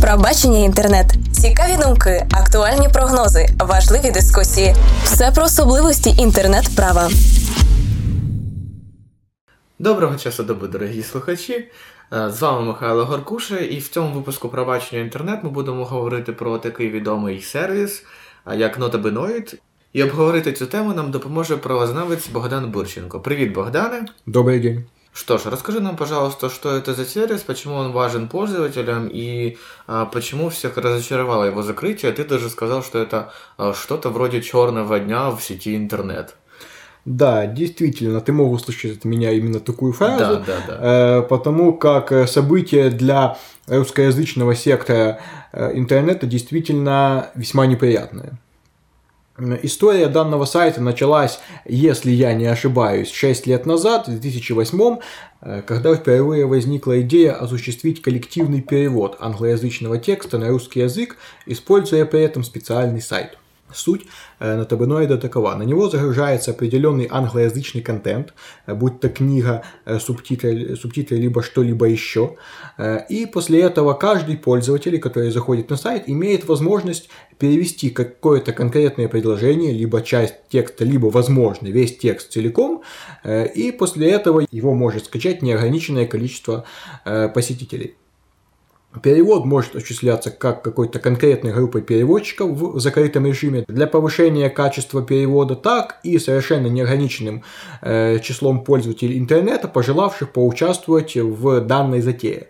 Пробачення інтернет, цікаві думки, актуальні прогнози, важливі дискусії. Все про особливості інтернет-права. Доброго часу доби, дорогі слухачі. Е, З вами Михайло Горкуша, і в цьому випуску пробачення інтернет ми будемо говорити про такий відомий сервіс, е, як Notabenoid. І обговорити цю тему нам допоможе правознавець Богдан Бурченко. Привіт, Богдане! Добрый день. Что ж, расскажи нам, пожалуйста, что это за сервис, почему он важен пользователям и а, почему всех разочаровало его закрытие. Ты даже сказал, что это а, что-то вроде черного дня в сети интернет. Да, действительно, ты мог услышать от меня именно такую фразу, Да, да, да. э, потому как э, событие для русскоязычного сектора э, интернета действительно весьма неприятное. История данного сайта началась, если я не ошибаюсь, 6 лет назад, в 2008, э, когда впервые возникла идея осуществить коллективный перевод англоязычного текста на русский язык, используя при этом специальный сайт. Суть нотабеноида такова. На него загружается определенный англоязычный контент, будь то книга, субтитры, субтитры либо что-либо еще. И после этого каждый пользователь, который заходит на сайт, имеет возможность перевести какое-то конкретное предложение, либо часть текста, либо, возможно, весь текст целиком, э, и после этого его может скачать неограниченное количество э, посетителей. Перевод может осуществляться как какой-то конкретной группой переводчиков в закрытом режиме для повышения качества перевода, так и совершенно неограниченным э, числом пользователей интернета, пожелавших поучаствовать в данной затее.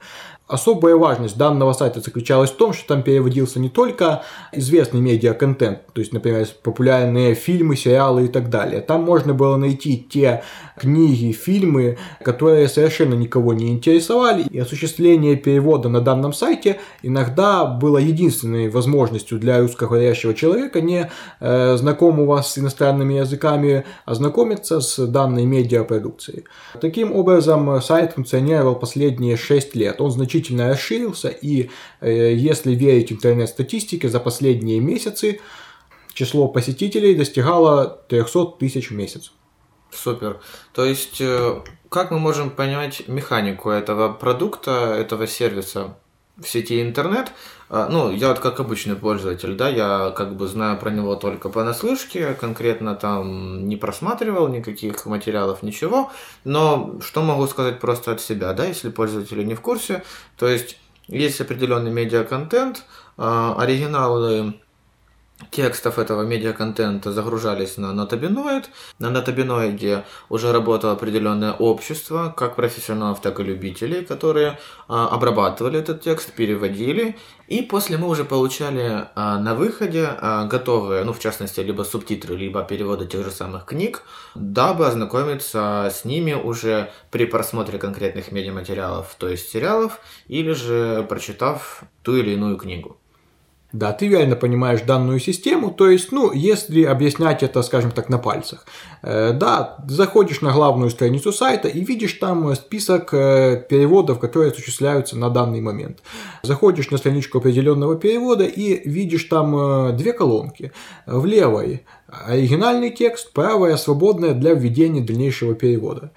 Особая важность данного сайта заключалась в том, что там переводился не только известный медиа-контент, то есть, например, популярные фильмы, сериалы и так далее. Там можно было найти те книги, фильмы, которые совершенно никого не интересовали, и осуществление перевода на данном сайте иногда было единственной возможностью для русскоговорящего человека, не э, знакомого с иностранными языками, ознакомиться с данной медиапродукцией. Таким образом, сайт функционировал последние 6 лет. Он значительно расширился, и э, если верить интернет-статистике, за последние месяцы число посетителей достигало 300 тысяч в месяц. Супер. То есть, э, как мы можем понять механику этого продукта, этого сервиса в сети интернет? А, Ну, я вот как обычный пользователь, да, я как бы знаю про него только понаслышке, конкретно там не просматривал никаких материалов, ничего, но что могу сказать просто от себя, да, если пользователи не в курсе, то есть есть определенный медиаконтент, а, оригиналы текстов этого медиаконтента загружались на Notabenoid. На Notabenoid уже работало определенное общество, как профессионалов, так и любителей, которые а, обрабатывали этот текст, переводили. И после мы уже получали а, на выходе а, готовые, ну, в частности, либо субтитры, либо переводы тех же самых книг, дабы ознакомиться с ними уже при просмотре конкретных медиаматериалов, то есть сериалов, или же прочитав ту или иную книгу. Да, ты верно понимаешь данную систему, то есть, ну, если объяснять это, скажем так, на пальцах. Э, да, заходишь на главную страницу сайта и видишь там список э, переводов, которые осуществляются на данный момент. Заходишь на страничку определенного перевода и видишь там э, две колонки. В левой оригинальный текст, правая свободная для введения дальнейшего перевода.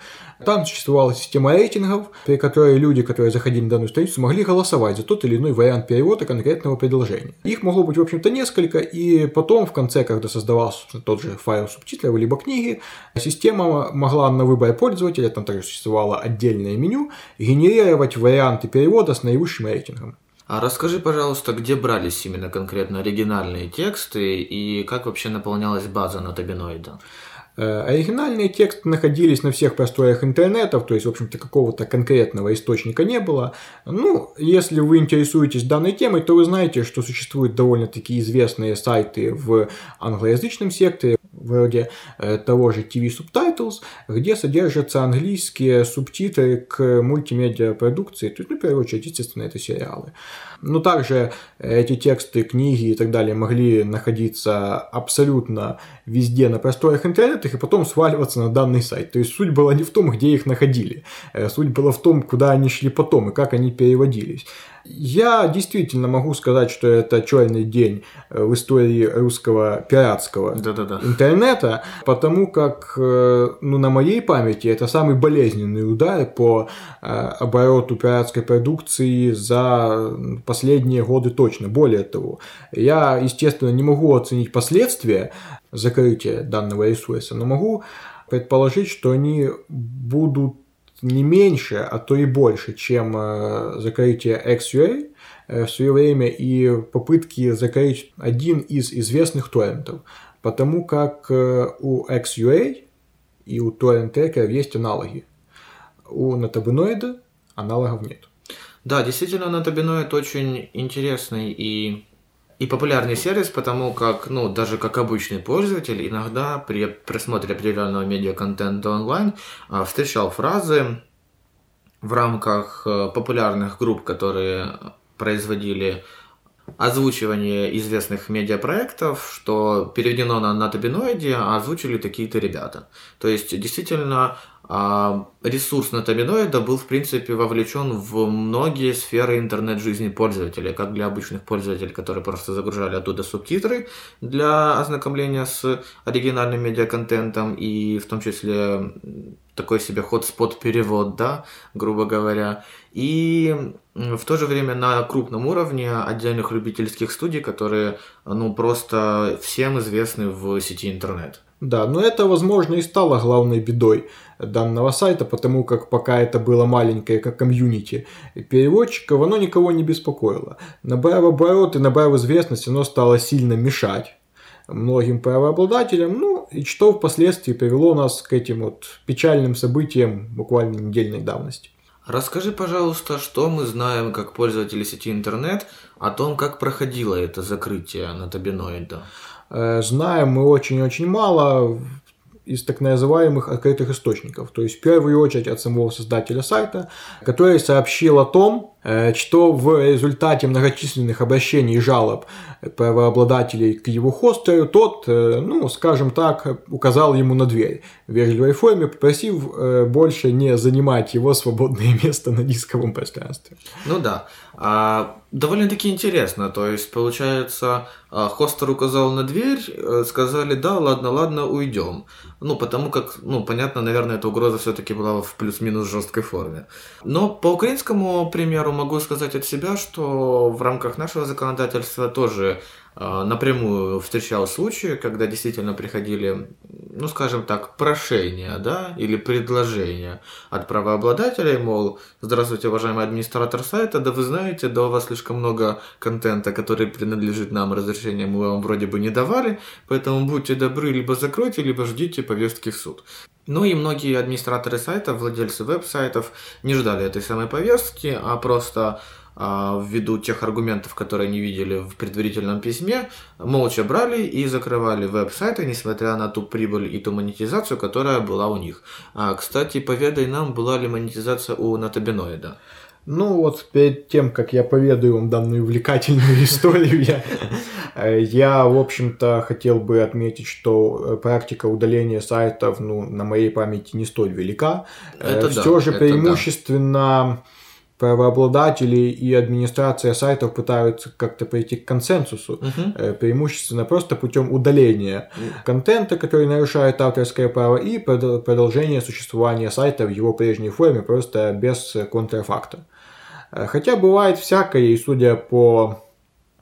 Там существовала система рейтингов, при которой люди, которые заходили на данную страницу, могли голосовать за тот или иной вариант перевода конкретного предложения. Их могло быть, в общем-то, несколько, и потом, в конце, когда создавался тот же файл субтитров либо книги, система могла на выбор пользователя, там также существовало отдельное меню, генерировать варианты перевода с наивысшим рейтингом. А расскажи, пожалуйста, где брались именно конкретно оригинальные тексты и как вообще наполнялась база нотабиноида? Э, Оригинальные тексты находились на всех просторах интернетов, то есть, в общем-то, какого-то конкретного источника не было. Ну, если вы интересуетесь данной темой, то вы знаете, что существуют довольно-таки известные сайты в англоязычном секторе, вроде э, того же TV Subtitles, где содержатся английские субтитры к мультимедиа продукции, то есть, ну, в первую очередь, естественно, это сериалы. Но также эти тексты, книги и так далее могли находиться абсолютно везде на просторах интернета и потом сваливаться на данный сайт. То есть суть была не в том, где их находили, э, суть была в том, куда они шли потом и как они переводились. Я действительно могу сказать, что это черный день э, в истории русского пиратского Да-да-да. интернета, потому как э, ну, на моей памяти это самый болезненный удар по э, обороту пиратской продукции за последние годы точно. Более того, я, естественно, не могу оценить последствия закрытия данного ресурса, но могу предположить, что они будут не меньше, а то и больше, чем э, закрытие XUA э, в свое время и попытки закрыть один из известных торрентов. Потому как э, у XUA и у торрент есть аналоги. У натабиноида аналогов нет. Да, действительно, натабиноид очень интересный и и популярный сервис, потому как, ну, даже как обычный пользователь, иногда при просмотре определенного медиаконтента онлайн а, встречал фразы в рамках а, популярных групп, которые производили озвучивание известных медиапроектов, что переведено на, на табиноиде, а озвучили такие-то ребята. То есть, действительно, а, ресурс натабиноида был, в принципе, вовлечен в многие сферы интернет-жизни пользователя, как для обычных пользователей, которые просто загружали оттуда субтитры для ознакомления с оригинальным медиаконтентом, и в том числе такой себе hotspot перевод, да, грубо говоря. И в то же время на крупном уровне отдельных любительских студий, которые, ну, просто всем известны в сети интернет. Да, но это, возможно, и стало главной бедой данного сайта, потому как пока это было маленькое как комьюнити переводчиков, оно никого не беспокоило. Набрав обороты, набрав известность, оно стало сильно мешать многим правообладателям, ну и что впоследствии привело нас к этим вот печальным событиям буквально недельной давности. Расскажи, пожалуйста, что мы знаем как пользователи сети интернет о том, как проходило это закрытие на табиноида? Э, знаем мы очень-очень мало из так называемых открытых источников. То есть, в первую очередь, от самого создателя сайта, который сообщил о том, э, что в результате многочисленных обращений и жалоб правообладателей к его хостеру, тот, э, ну, скажем так, указал ему на дверь в вежливой форме, попросив больше не занимать его свободное место на дисковом пространстве. Ну да. А, довольно-таки интересно. То есть, получается, а, хостер указал на дверь, э, сказали, да, ладно, ладно, уйдем. Ну, потому как, ну, понятно, наверное, эта угроза все-таки была в плюс-минус жесткой форме. Но по украинскому примеру могу сказать от себя, что в рамках нашего законодательства тоже напрямую встречал случаи, когда действительно приходили, ну скажем так, прошения, да, или предложения от правообладателей, мол, здравствуйте, уважаемый администратор сайта, да вы знаете, да у вас слишком много контента, который принадлежит нам, разрешение мы вам вроде бы не давали, поэтому будьте добры, либо закройте, либо ждите повестки в суд. Ну и многие администраторы сайтов, владельцы веб-сайтов не ждали этой самой повестки, а просто а, ввиду тех аргументов, которые они видели в предварительном письме, молча брали и закрывали веб-сайты, несмотря на ту прибыль и ту монетизацию, которая была у них. А, кстати, поведай нам, была ли монетизация у Натабиноида? Ну вот перед тем, как я поведаю вам данную увлекательную историю, я, я, в общем-то, хотел бы отметить, что практика удаления сайтов, ну, на моей памяти не столь велика. Это Все да, же преимущественно... Да правообладатели и администрация сайтов пытаются как-то прийти к консенсусу, uh-huh. преимущественно просто путем удаления контента, который нарушает авторское право, и продолжения существования сайта в его прежней форме, просто без контрафакта. Э, хотя бывает всякое, и судя по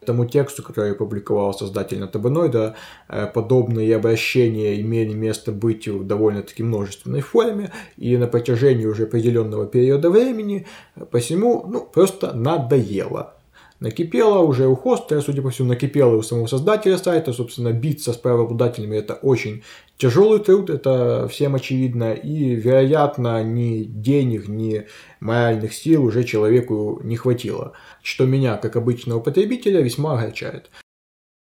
тому тексту, который опубликовал создатель Натабаноида, э, подобные обращения имели место быть в довольно-таки множественной форме и на протяжении уже определенного периода времени, посему ну, просто надоело накипело уже у хостера, судя по всему, накипело у самого создателя сайта. Собственно, биться с правообладателями это очень тяжелый труд, это всем очевидно. И, вероятно, ни денег, ни моральных сил уже человеку не хватило. Что меня, как обычного потребителя, весьма огорчает.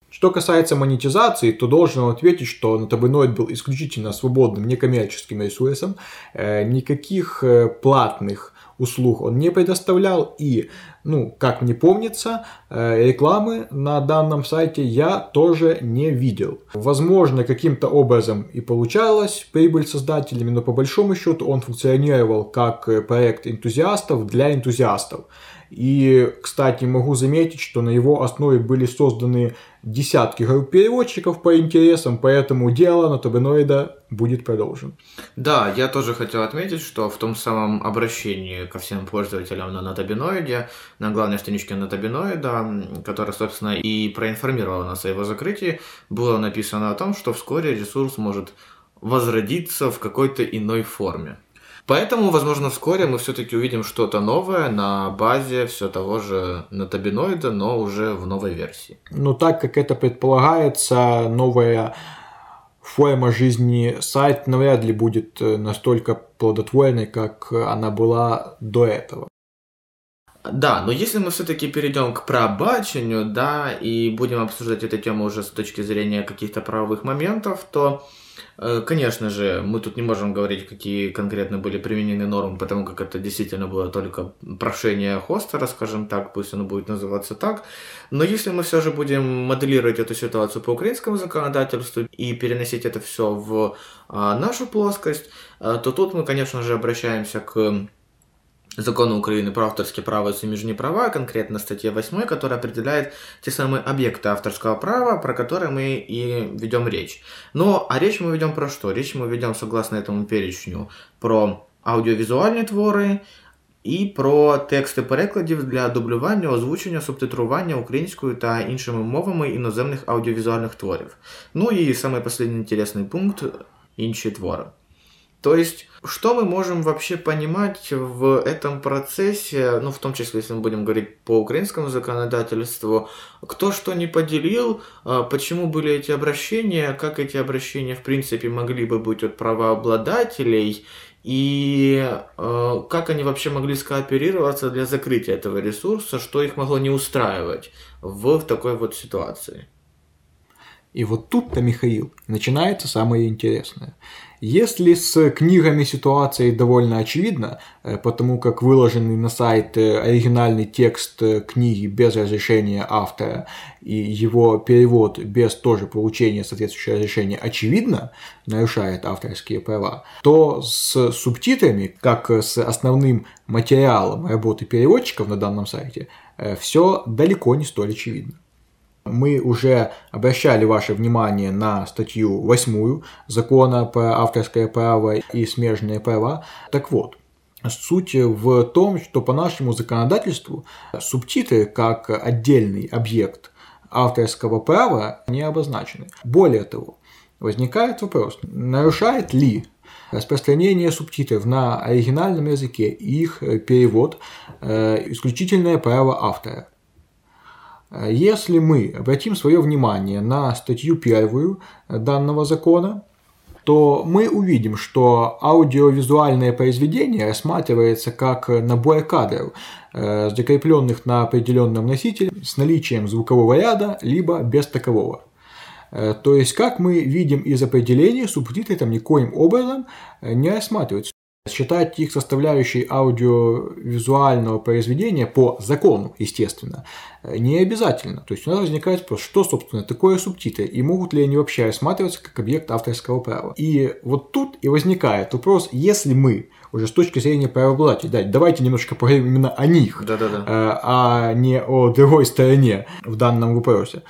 Что касается монетизации, то должен ответить, что Натабиноид был исключительно свободным некоммерческим ресурсом, э, никаких э, платных услуг он не предоставлял. И, ну, как мне помнится, э, рекламы на данном сайте я тоже не видел. Возможно, каким-то образом и получалась прибыль создателями, но по большому счету он функционировал как проект энтузиастов для энтузиастов. И, кстати, могу заметить, что на его основе были созданы десятки групп переводчиков по интересам, поэтому дело на табиноида будет продолжено. Да, я тоже хотел отметить, что в том самом обращении ко всем пользователям на Натабиноиде, на главной страничке Натабиноида, которая, собственно, и проинформировала нас о его закрытии, было написано о том, что вскоре ресурс может возродиться в какой-то иной форме. Поэтому, возможно, вскоре мы все-таки увидим что-то новое на базе все того же натабиноида, но уже в новой версии. Но так как это предполагается, новая форма жизни сайт навряд ли будет э, настолько плодотворной, как она была до этого. Да, но если мы все-таки перейдем к пробачению, да, и будем обсуждать эту тему уже с точки зрения каких-то правовых моментов, то Э, конечно же, мы тут не можем говорить, какие конкретно были применены нормы, потому как это действительно было только прошение хостера, скажем так, пусть оно будет называться так. Но если мы все же будем моделировать эту ситуацию по украинскому законодательству и переносить это все в а, нашу плоскость, э, то тут мы, конечно же, обращаемся к Закону Украины про авторские права и сумежные права, конкретно статья 8, которая определяет те самые объекты авторского права, про которые мы и ведем речь. Но, а речь мы ведем про что? Речь мы ведем, согласно этому перечню, про аудіовізуальні твори і про тексти перекладів для дублювання, озвучення, субтитрування українською та іншими мовами іноземних аудіовізуальних творів. Ну і самый последний интересный пункт – інші твори. То есть, что мы можем вообще понимать в этом процессе, ну, в том числе, если мы будем говорить по украинскому законодательству, кто что не поделил, а, почему были эти обращения, как эти обращения, в принципе, могли бы быть от правообладателей, и э, как они вообще могли скооперироваться для закрытия этого ресурса, что их могло не устраивать в, в такой вот ситуации. И вот тут-то, Михаил, начинается самое интересное. Если с книгами ситуация довольно очевидна, э, потому как выложенный на сайт э, оригинальный текст э, книги без разрешения автора и его перевод без тоже получения соответствующего разрешения очевидно нарушает авторские права, то с субтитрами, как с основным материалом работы переводчиков на данном сайте, все далеко не столь очевидно мы уже обращали ваше внимание на статью 8 закона про авторское право и смежные права. Так вот, Суть в том, что по нашему законодательству субтитры как отдельный объект авторского права не обозначены. Более того, возникает вопрос, нарушает ли распространение субтитров на оригинальном языке и их перевод э, исключительное право автора. Если мы обратим свое внимание на статью первую данного закона, то мы увидим, что аудиовизуальное произведение рассматривается как набор кадров, э, закрепленных на определенном носителе с наличием звукового ряда, либо без такового. Э, то есть, как мы видим из определения, субтитры там никоим образом не рассматриваются. Считать их составляющей аудиовизуального произведения по закону, естественно, не обязательно. То есть у нас возникает вопрос, что, собственно, такое субтитры, и могут ли они вообще рассматриваться как объект авторского права. И вот тут и возникает вопрос, если мы уже с точки зрения правообладателей, да, давайте немножко поговорим именно о них, да -да -да. а не о другой стороне в данном вопросе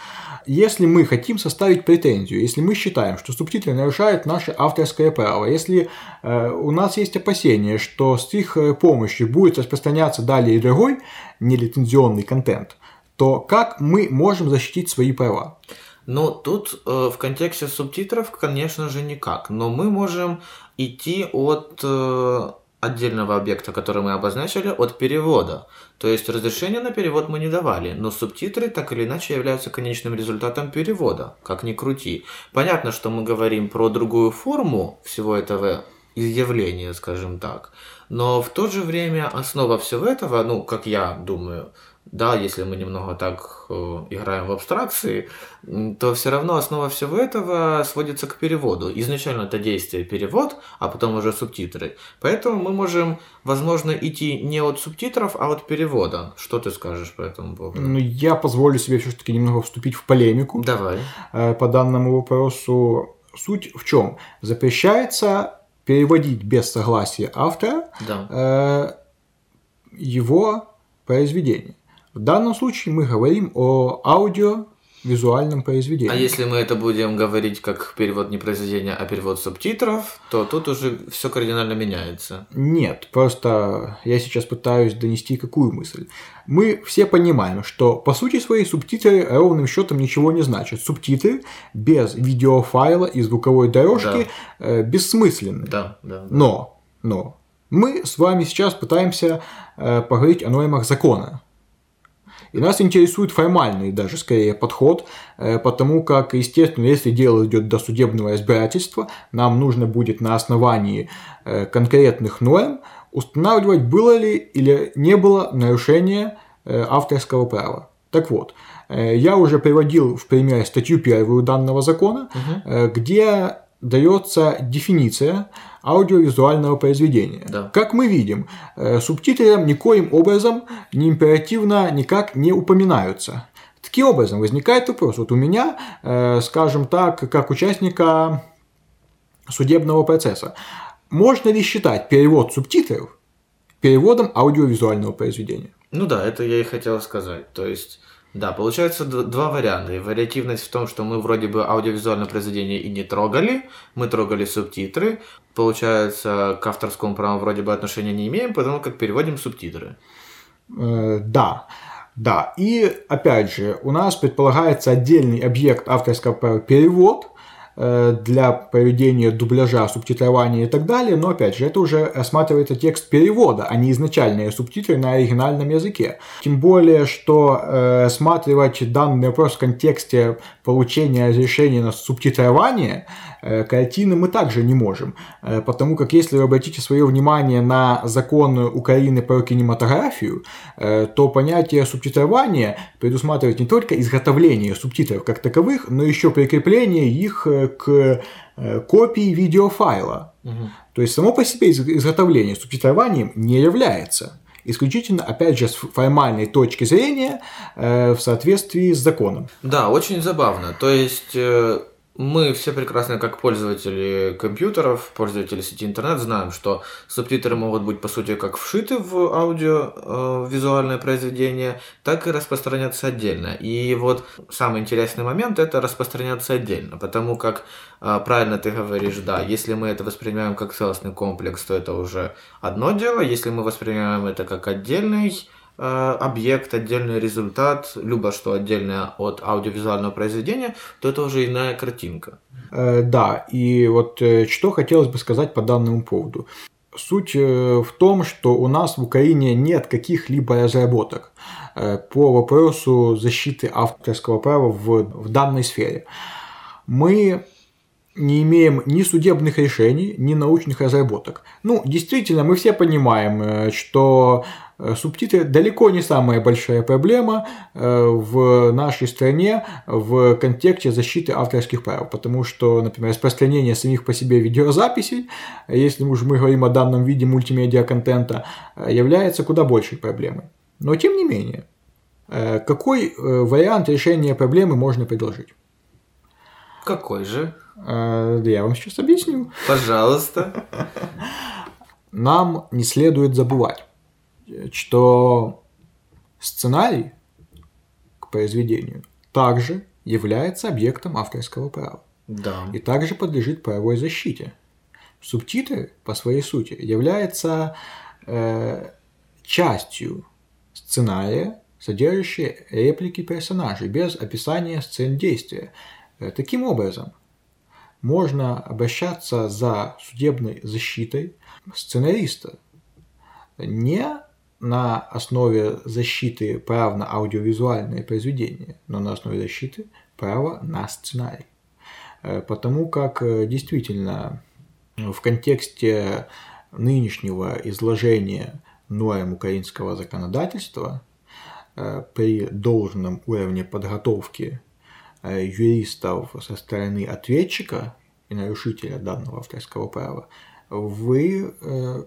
если мы хотим составить претензию, если мы считаем, что субтитры нарушают наше авторское право, если э, у нас есть опасения, что с их э, помощью будет распространяться далее и другой нелицензионный контент, то как мы можем защитить свои права? Ну, тут э, в контексте субтитров, конечно же, никак. Но мы можем идти от э, отдельного объекта, который мы обозначили, от перевода. То есть разрешение на перевод мы не давали, но субтитры так или иначе являются конечным результатом перевода, как ни крути. Понятно, что мы говорим про другую форму всего этого явления, скажем так, но в то же время основа всего этого, ну, как я думаю, да, если мы немного так э, играем в абстракции, то все равно основа всего этого сводится к переводу. Изначально это действие перевод, а потом уже субтитры. Поэтому мы можем, возможно, идти не от субтитров, а от перевода. Что ты скажешь по этому поводу? Ну, я позволю себе все-таки немного вступить в полемику. Давай. Э, по данному вопросу. Суть в чем? Запрещается переводить без согласия автора да. э, его произведения. В данном случае мы говорим о аудио визуальном произведении. А если мы это будем говорить как перевод не произведения, а перевод субтитров, то тут уже все кардинально меняется. Нет, просто я сейчас пытаюсь донести какую мысль. Мы все понимаем, что по сути свои субтитры ровным счетом ничего не значат. Субтитры без видеофайла и звуковой дорожки Да. э, бессмысленны. Да, да. Но, но, мы с вами сейчас пытаемся э, поговорить о нормах закона. И нас интересует формальный даже скорее подход, э, потому как, естественно, если дело идет до судебного разбирательства, нам нужно будет на основании э, конкретных норм устанавливать, было ли или не было нарушения э, авторского права. Так вот, я уже приводил в пример статью первую данного закона, э, где дается дефиниция аудиовизуального произведения. Да. Как мы видим, э, субтитры никоим образом не императивно никак не упоминаются. Таким образом, возникает вопрос. Вот у меня, э, скажем так, как участника судебного процесса, можно ли считать перевод субтитров переводом аудиовизуального произведения? Ну да, это я и хотел сказать. То есть, да, получается два варианта. И вариативность в том, что мы вроде бы аудиовизуальное произведение и не трогали, мы трогали субтитры. Получается, к авторскому праву вроде бы отношения не имеем, потому как переводим субтитры. Э, Да, да. И опять же, у нас предполагается отдельный объект авторского права перевод для проведения дубляжа, субтитрования и так далее, но опять же, это уже рассматривается текст перевода, а не изначальные субтитры на оригинальном языке. Тем более, что э, рассматривать данный вопрос в контексте получения разрешения на субтитрование э, картины мы также не можем, Э, потому как если вы обратите свое внимание на закон Украины про кинематографию, э, то понятие субтитрования предусматривает не только изготовление субтитров как таковых, но еще прикрепление их э, к э, копии видеофайла. То есть само по себе из- изготовление субтитрованием не является исключительно, опять же, с формальной точки зрения э, в соответствии с законом. Да, очень забавно. То есть э, мы все прекрасно, как пользователи компьютеров, пользователи сети интернет, знаем, что субтитры могут быть, по сути, как вшиты в аудио э, визуальное произведение, так и распространяться отдельно. И вот самый интересный момент – это распространяться отдельно, потому как, э, правильно ты говоришь, да, если мы это воспринимаем как целостный комплекс, то это уже одно дело, если мы воспринимаем это как отдельный объект, отдельный результат, либо что отдельное от аудиовизуального произведения, то это уже иная картинка. Э, Да, и вот э, что хотелось бы сказать по данному поводу. Суть э, в том, что у нас в Украине нет каких-либо разработок э, по вопросу защиты авторского права в, в данной сфере. Мы не имеем ни судебных решений, ни научных разработок. Ну, действительно, мы все понимаем, э, что э, субтитры далеко не самая большая проблема э, в нашей стране в контексте защиты авторских прав, потому что, например, распространение самих по себе видеозаписей, если уж мы говорим о данном виде мультимедиа контента, э, является куда большей проблемой. Но тем не менее, э, какой э, вариант решения проблемы можно предложить? Какой же? Э, Я вам сейчас объясню. Пожалуйста. Нам не следует забывать, что сценарий к произведению также является объектом авторского права Да. и также подлежит правовой защите. Субтитры по своей сути являются э, частью сценария, содержащей реплики персонажей без описания сцен действия. Э, Таким образом, можно обращаться за судебной защитой сценариста не на основе защиты прав на аудиовизуальные произведения, но на основе защиты права на сценарий. Э, Потому как э, действительно в контексте нынешнего изложения норм украинского законодательства э, при должном уровне подготовки юристов со стороны ответчика и нарушителя данного авторского права, вы,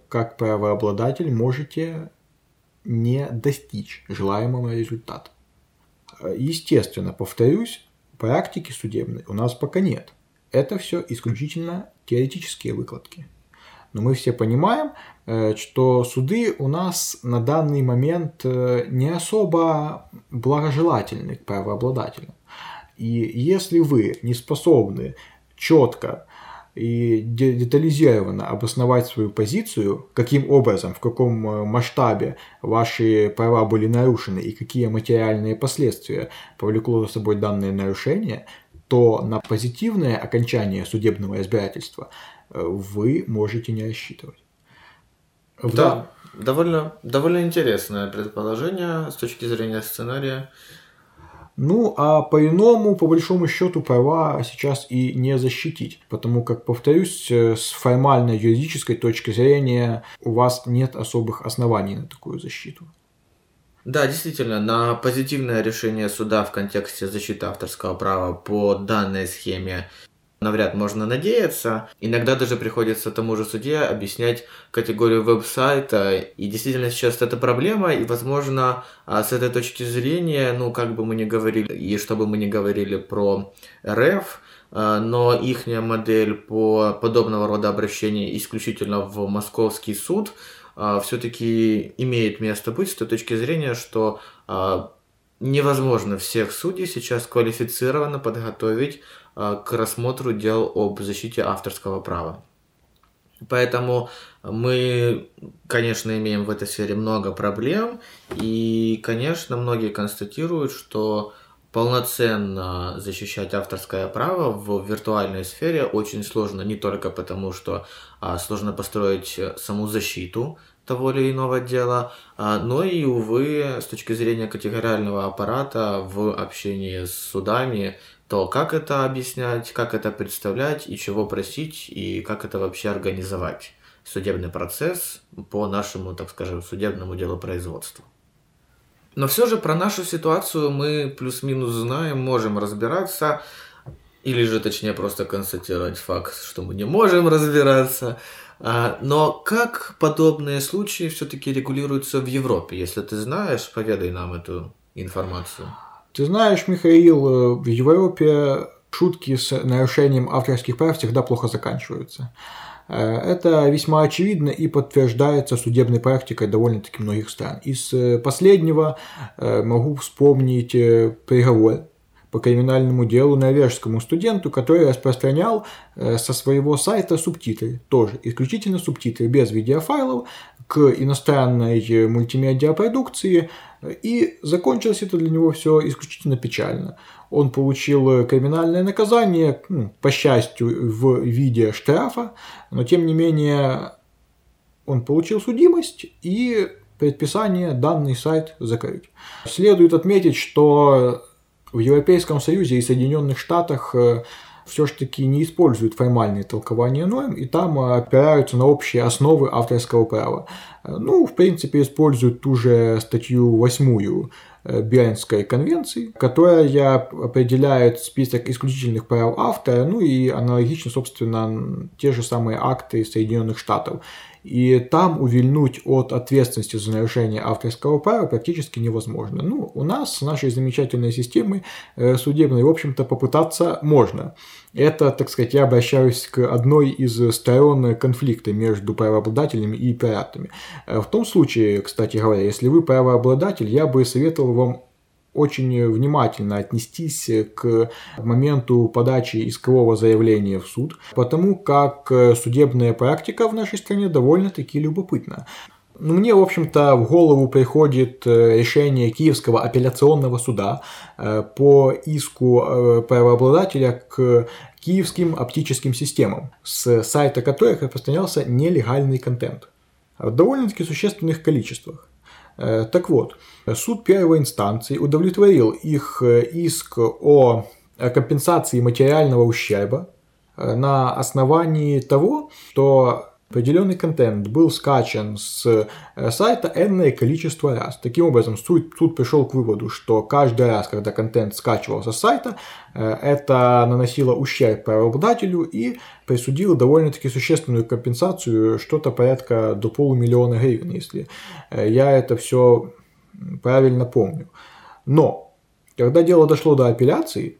как правообладатель, можете не достичь желаемого результата. Э, Естественно, повторюсь, практики судебной у нас пока нет. Это все исключительно теоретические выкладки. Но мы все понимаем, э, что суды у нас на данный момент э, не особо благожелательны к правообладателям. И если вы не способны четко и детализированно обосновать свою позицию, каким образом, в каком э, масштабе ваши права были нарушены и какие материальные последствия повлекло за собой данное нарушение, то на позитивное окончание судебного разбирательства э, вы можете не рассчитывать. Да, да. довольно, довольно интересное предположение с точки зрения сценария. Ну, а по-иному, по большому счету, права сейчас и не защитить. Потому как, повторюсь, э, с формальной юридической точки зрения у вас нет особых оснований на такую защиту. Да, действительно, на позитивное решение суда в контексте защиты авторского права по данной схеме навряд можно надеяться. Иногда даже приходится тому же судье объяснять категорию веб-сайта. И действительно сейчас это проблема, и, возможно, а, с этой точки зрения, ну, как бы мы ни говорили, и чтобы мы не говорили про РФ, а, но их модель по подобного рода обращения исключительно в московский суд а, все-таки имеет место быть с той точки зрения, что невозможно всех судей сейчас квалифицированно подготовить а, к рассмотру дел об защите авторского права. Поэтому мы, конечно, имеем в этой сфере много проблем, и, конечно, многие констатируют, что полноценно защищать авторское право в виртуальной сфере очень сложно не только потому, что а, сложно построить саму защиту того или иного дела, а, но и, увы, с точки зрения категориального аппарата в общении с судами то как это объяснять, как это представлять и чего просить, и как это вообще организовать судебный процесс по нашему, так скажем, судебному делу производства. Но все же про нашу ситуацию мы плюс-минус знаем, можем разбираться, или же точнее просто констатировать факт, что мы не можем разбираться. А, но как подобные случаи все-таки регулируются в Европе? Если ты знаешь, поведай нам эту информацию. Ты знаешь, Михаил, э, в Европе шутки с нарушением авторских прав всегда плохо заканчиваются. Э, это весьма очевидно и подтверждается судебной практикой довольно-таки многих стран. Из э, последнего могу вспомнить приговор по криминальному делу норвежскому студенту, который распространял со своего сайта субтитры, тоже исключительно субтитры, без видеофайлов, к иностранной мультимедиапродукции, и закончилось это для него все исключительно печально. Он получил криминальное наказание, ну, по счастью, в виде штрафа, но тем не менее он получил судимость и предписание данный сайт закрыть. Следует отметить, что в Европейском Союзе и Соединенных Штатах э, все-таки не используют формальные толкования норм, и там э, опираются на общие основы авторского права. Э, ну, в принципе, используют ту же статью 8 э, Бернской конвенции, которая определяет список исключительных прав автора, ну и аналогично, собственно, те же самые акты Соединенных Штатов. И там увильнуть от ответственности за нарушение авторского права практически невозможно. Ну, у нас с нашей замечательной системой судебной, в общем-то, попытаться можно. Это, так сказать, я обращаюсь к одной из сторон конфликта между правообладателями и пиратами. Э, в том случае, кстати говоря, если вы правообладатель, я бы советовал вам очень внимательно отнестись к моменту подачи искового заявления в суд, потому как судебная практика в нашей стране довольно-таки любопытна. Ну, мне, в общем-то, в голову приходит э, решение Киевского апелляционного суда э, по иску э, правообладателя к киевским оптическим системам, с сайта которых распространялся нелегальный контент в довольно-таки существенных количествах. Так вот, суд первой инстанции удовлетворил их иск о компенсации материального ущерба на основании того, что Определенный контент был скачан с э, сайта энное количество раз. Таким образом, суд, суд пришел к выводу, что каждый раз, когда контент скачивался с сайта, э, это наносило ущерб правообладателю и присудило довольно-таки существенную компенсацию, что-то порядка до полумиллиона гривен, если э, я это все правильно помню. Но, когда дело дошло до апелляции,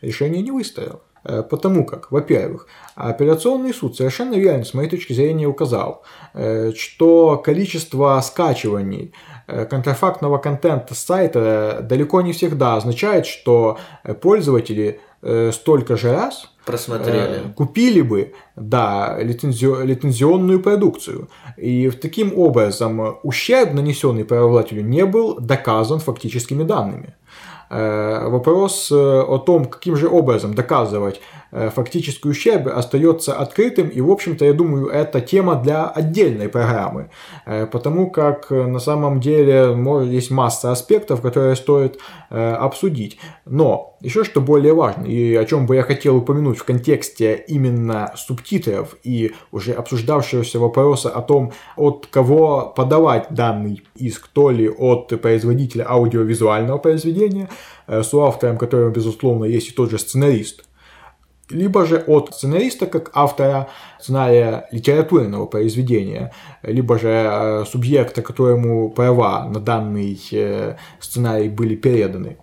решение не выстояло. Э, потому как, во-первых, операционный суд совершенно верно, с моей точки зрения, указал, э, что количество скачиваний контрафактного контента с сайта далеко не всегда означает, что пользователи столько же раз просмотрели. купили бы, да, лицензio, лицензионную продукцию. И таким образом ущерб, нанесенный правообладателю, не был доказан фактическими данными. Э, вопрос э, о том, каким же образом доказывать э, фактический ущерб, остается открытым, и, в общем-то, я думаю, это тема для отдельной программы, потому как на самом деле есть масса аспектов, которые стоит обсудить. Но еще что более важно, и о чем бы я хотел упомянуть в контексте именно субтитров и уже обсуждавшегося вопроса о том, от кого подавать данный иск, то ли от производителя аудиовизуального произведения, Э, с автором, которым, безусловно, есть и тот же сценарист, либо же от сценариста как автора сценария литературного произведения, либо же э, субъекта, которому права на данный э, сценарий были переданы.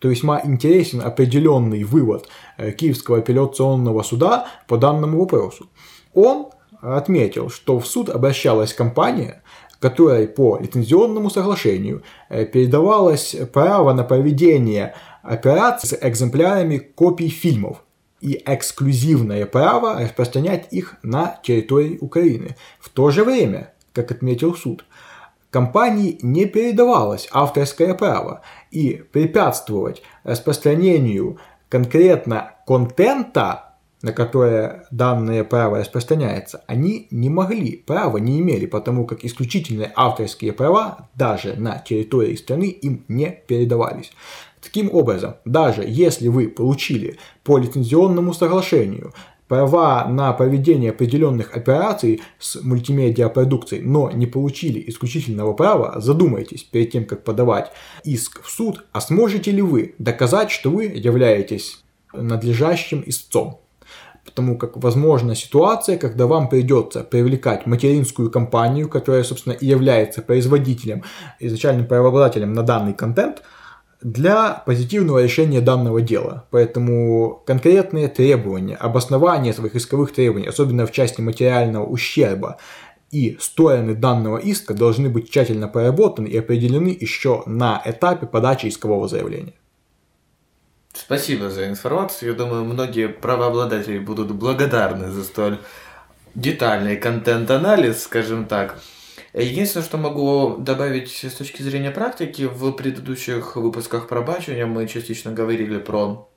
То весьма интересен определенный вывод Киевского апелляционного суда по данному вопросу. Он отметил, что в суд обращалась компания, которой по лицензионному соглашению э, передавалось право на проведение операций с экземплярами копий фильмов и эксклюзивное право распространять их на территории Украины. В то же время, как отметил суд, компании не передавалось авторское право и препятствовать распространению конкретно контента на которое данное право распространяется, они не могли, права не имели, потому как исключительные авторские права даже на территории страны им не передавались. Таким образом, даже если вы получили по лицензионному соглашению права на проведение определенных операций с мультимедиапродукцией, но не получили исключительного права, задумайтесь перед тем, как подавать иск в суд, а сможете ли вы доказать, что вы являетесь надлежащим истцом? Потому как возможна ситуация, когда вам придется привлекать материнскую компанию, которая, собственно, и является производителем, изначальным правообладателем на данный контент, для позитивного решения данного дела. Поэтому конкретные требования, обоснование своих исковых требований, особенно в части материального ущерба, и стороны данного иска должны быть тщательно проработаны и определены еще на этапе подачи искового заявления. Спасибо за информацию. Я думаю, многие правообладатели будут благодарны за столь детальный контент-анализ, скажем так. Единственное, что могу добавить с точки зрения практики, в предыдущих выпусках пробачивания мы частично говорили про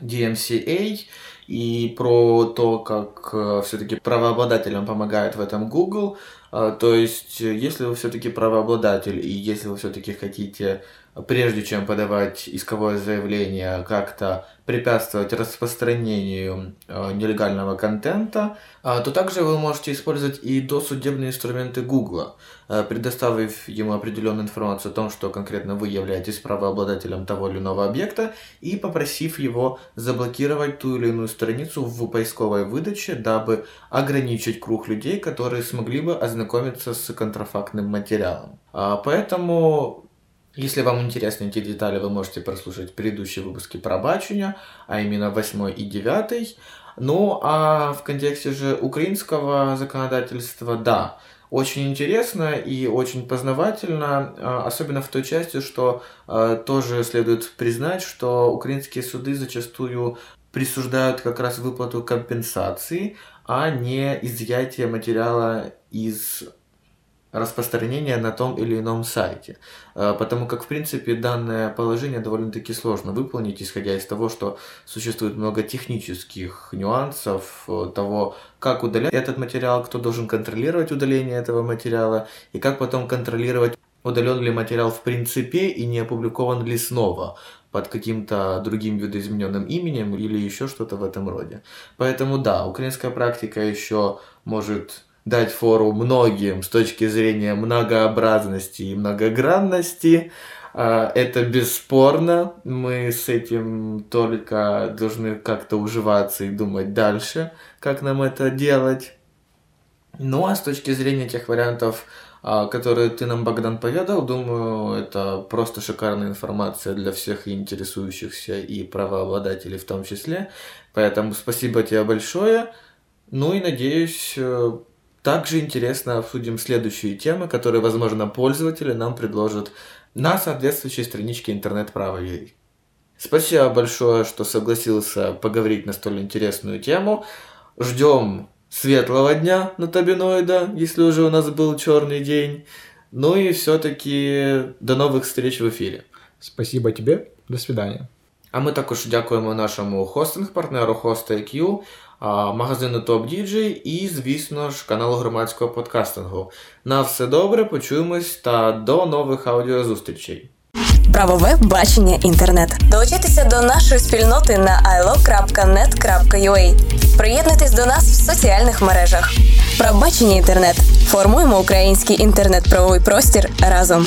DMCA и про то, как э, все-таки правообладателям помогает в этом Google. А, то есть, если вы все-таки правообладатель и если вы все-таки хотите прежде чем подавать исковое заявление, как-то препятствовать распространению э, нелегального контента, э, то также вы можете использовать и досудебные инструменты Google, э, предоставив ему определенную информацию о том, что конкретно вы являетесь правообладателем того или иного объекта, и попросив его заблокировать ту или иную страницу в поисковой выдаче, дабы ограничить круг людей, которые смогли бы ознакомиться с контрафактным материалом. Поэтому если вам интересны эти детали, вы можете прослушать предыдущие выпуски про бачення, а именно 8 и 9. Ну, а в контексте же украинского законодательства, да, очень интересно и очень познавательно, а, особенно в той части, что а, тоже следует признать, что украинские суды зачастую присуждают как раз выплату компенсации, а не изъятие материала из распространения на том или ином сайте. А, потому как, в принципе, данное положение довольно-таки сложно выполнить, исходя из того, что существует много технических нюансов э, того, как удалять этот материал, кто должен контролировать удаление этого материала, и как потом контролировать, удален ли материал в принципе и не опубликован ли снова под каким-то другим видоизмененным именем или еще что-то в этом роде. Поэтому да, украинская практика еще может дать фору многим с точки зрения многообразности и многогранности. А, это бесспорно. Мы с этим только должны как-то уживаться и думать дальше, как нам это делать. Ну а с точки зрения тех вариантов а, которые ты нам, Богдан, поведал. Думаю, это просто шикарная информация для всех интересующихся и правообладателей в том числе. Поэтому спасибо тебе большое. Ну и надеюсь, э, также интересно обсудим следующие темы, которые, возможно, пользователи нам предложат на соответствующей страничке интернет-права. Спасибо большое, что согласился поговорить на столь интересную тему. Ждем светлого дня на табиноида, если уже у нас был черный день. Ну и все-таки до нових встреч в эфире. Спасибо тебе. До свидания. А ми також дякуємо нашому хостинг-партнеру HostIQ, магазину Top DJ і, звісно ж, каналу громадського подкастингу. На все добре, почуємось та до нових аудіозустрічей. Правове бачення інтернет. Долучайтеся до нашої спільноти на ilo.net.ua. Приєднуйтесь до нас в соціальних мережах. Правбачення інтернет. Формуємо український інтернет-правовий простір разом.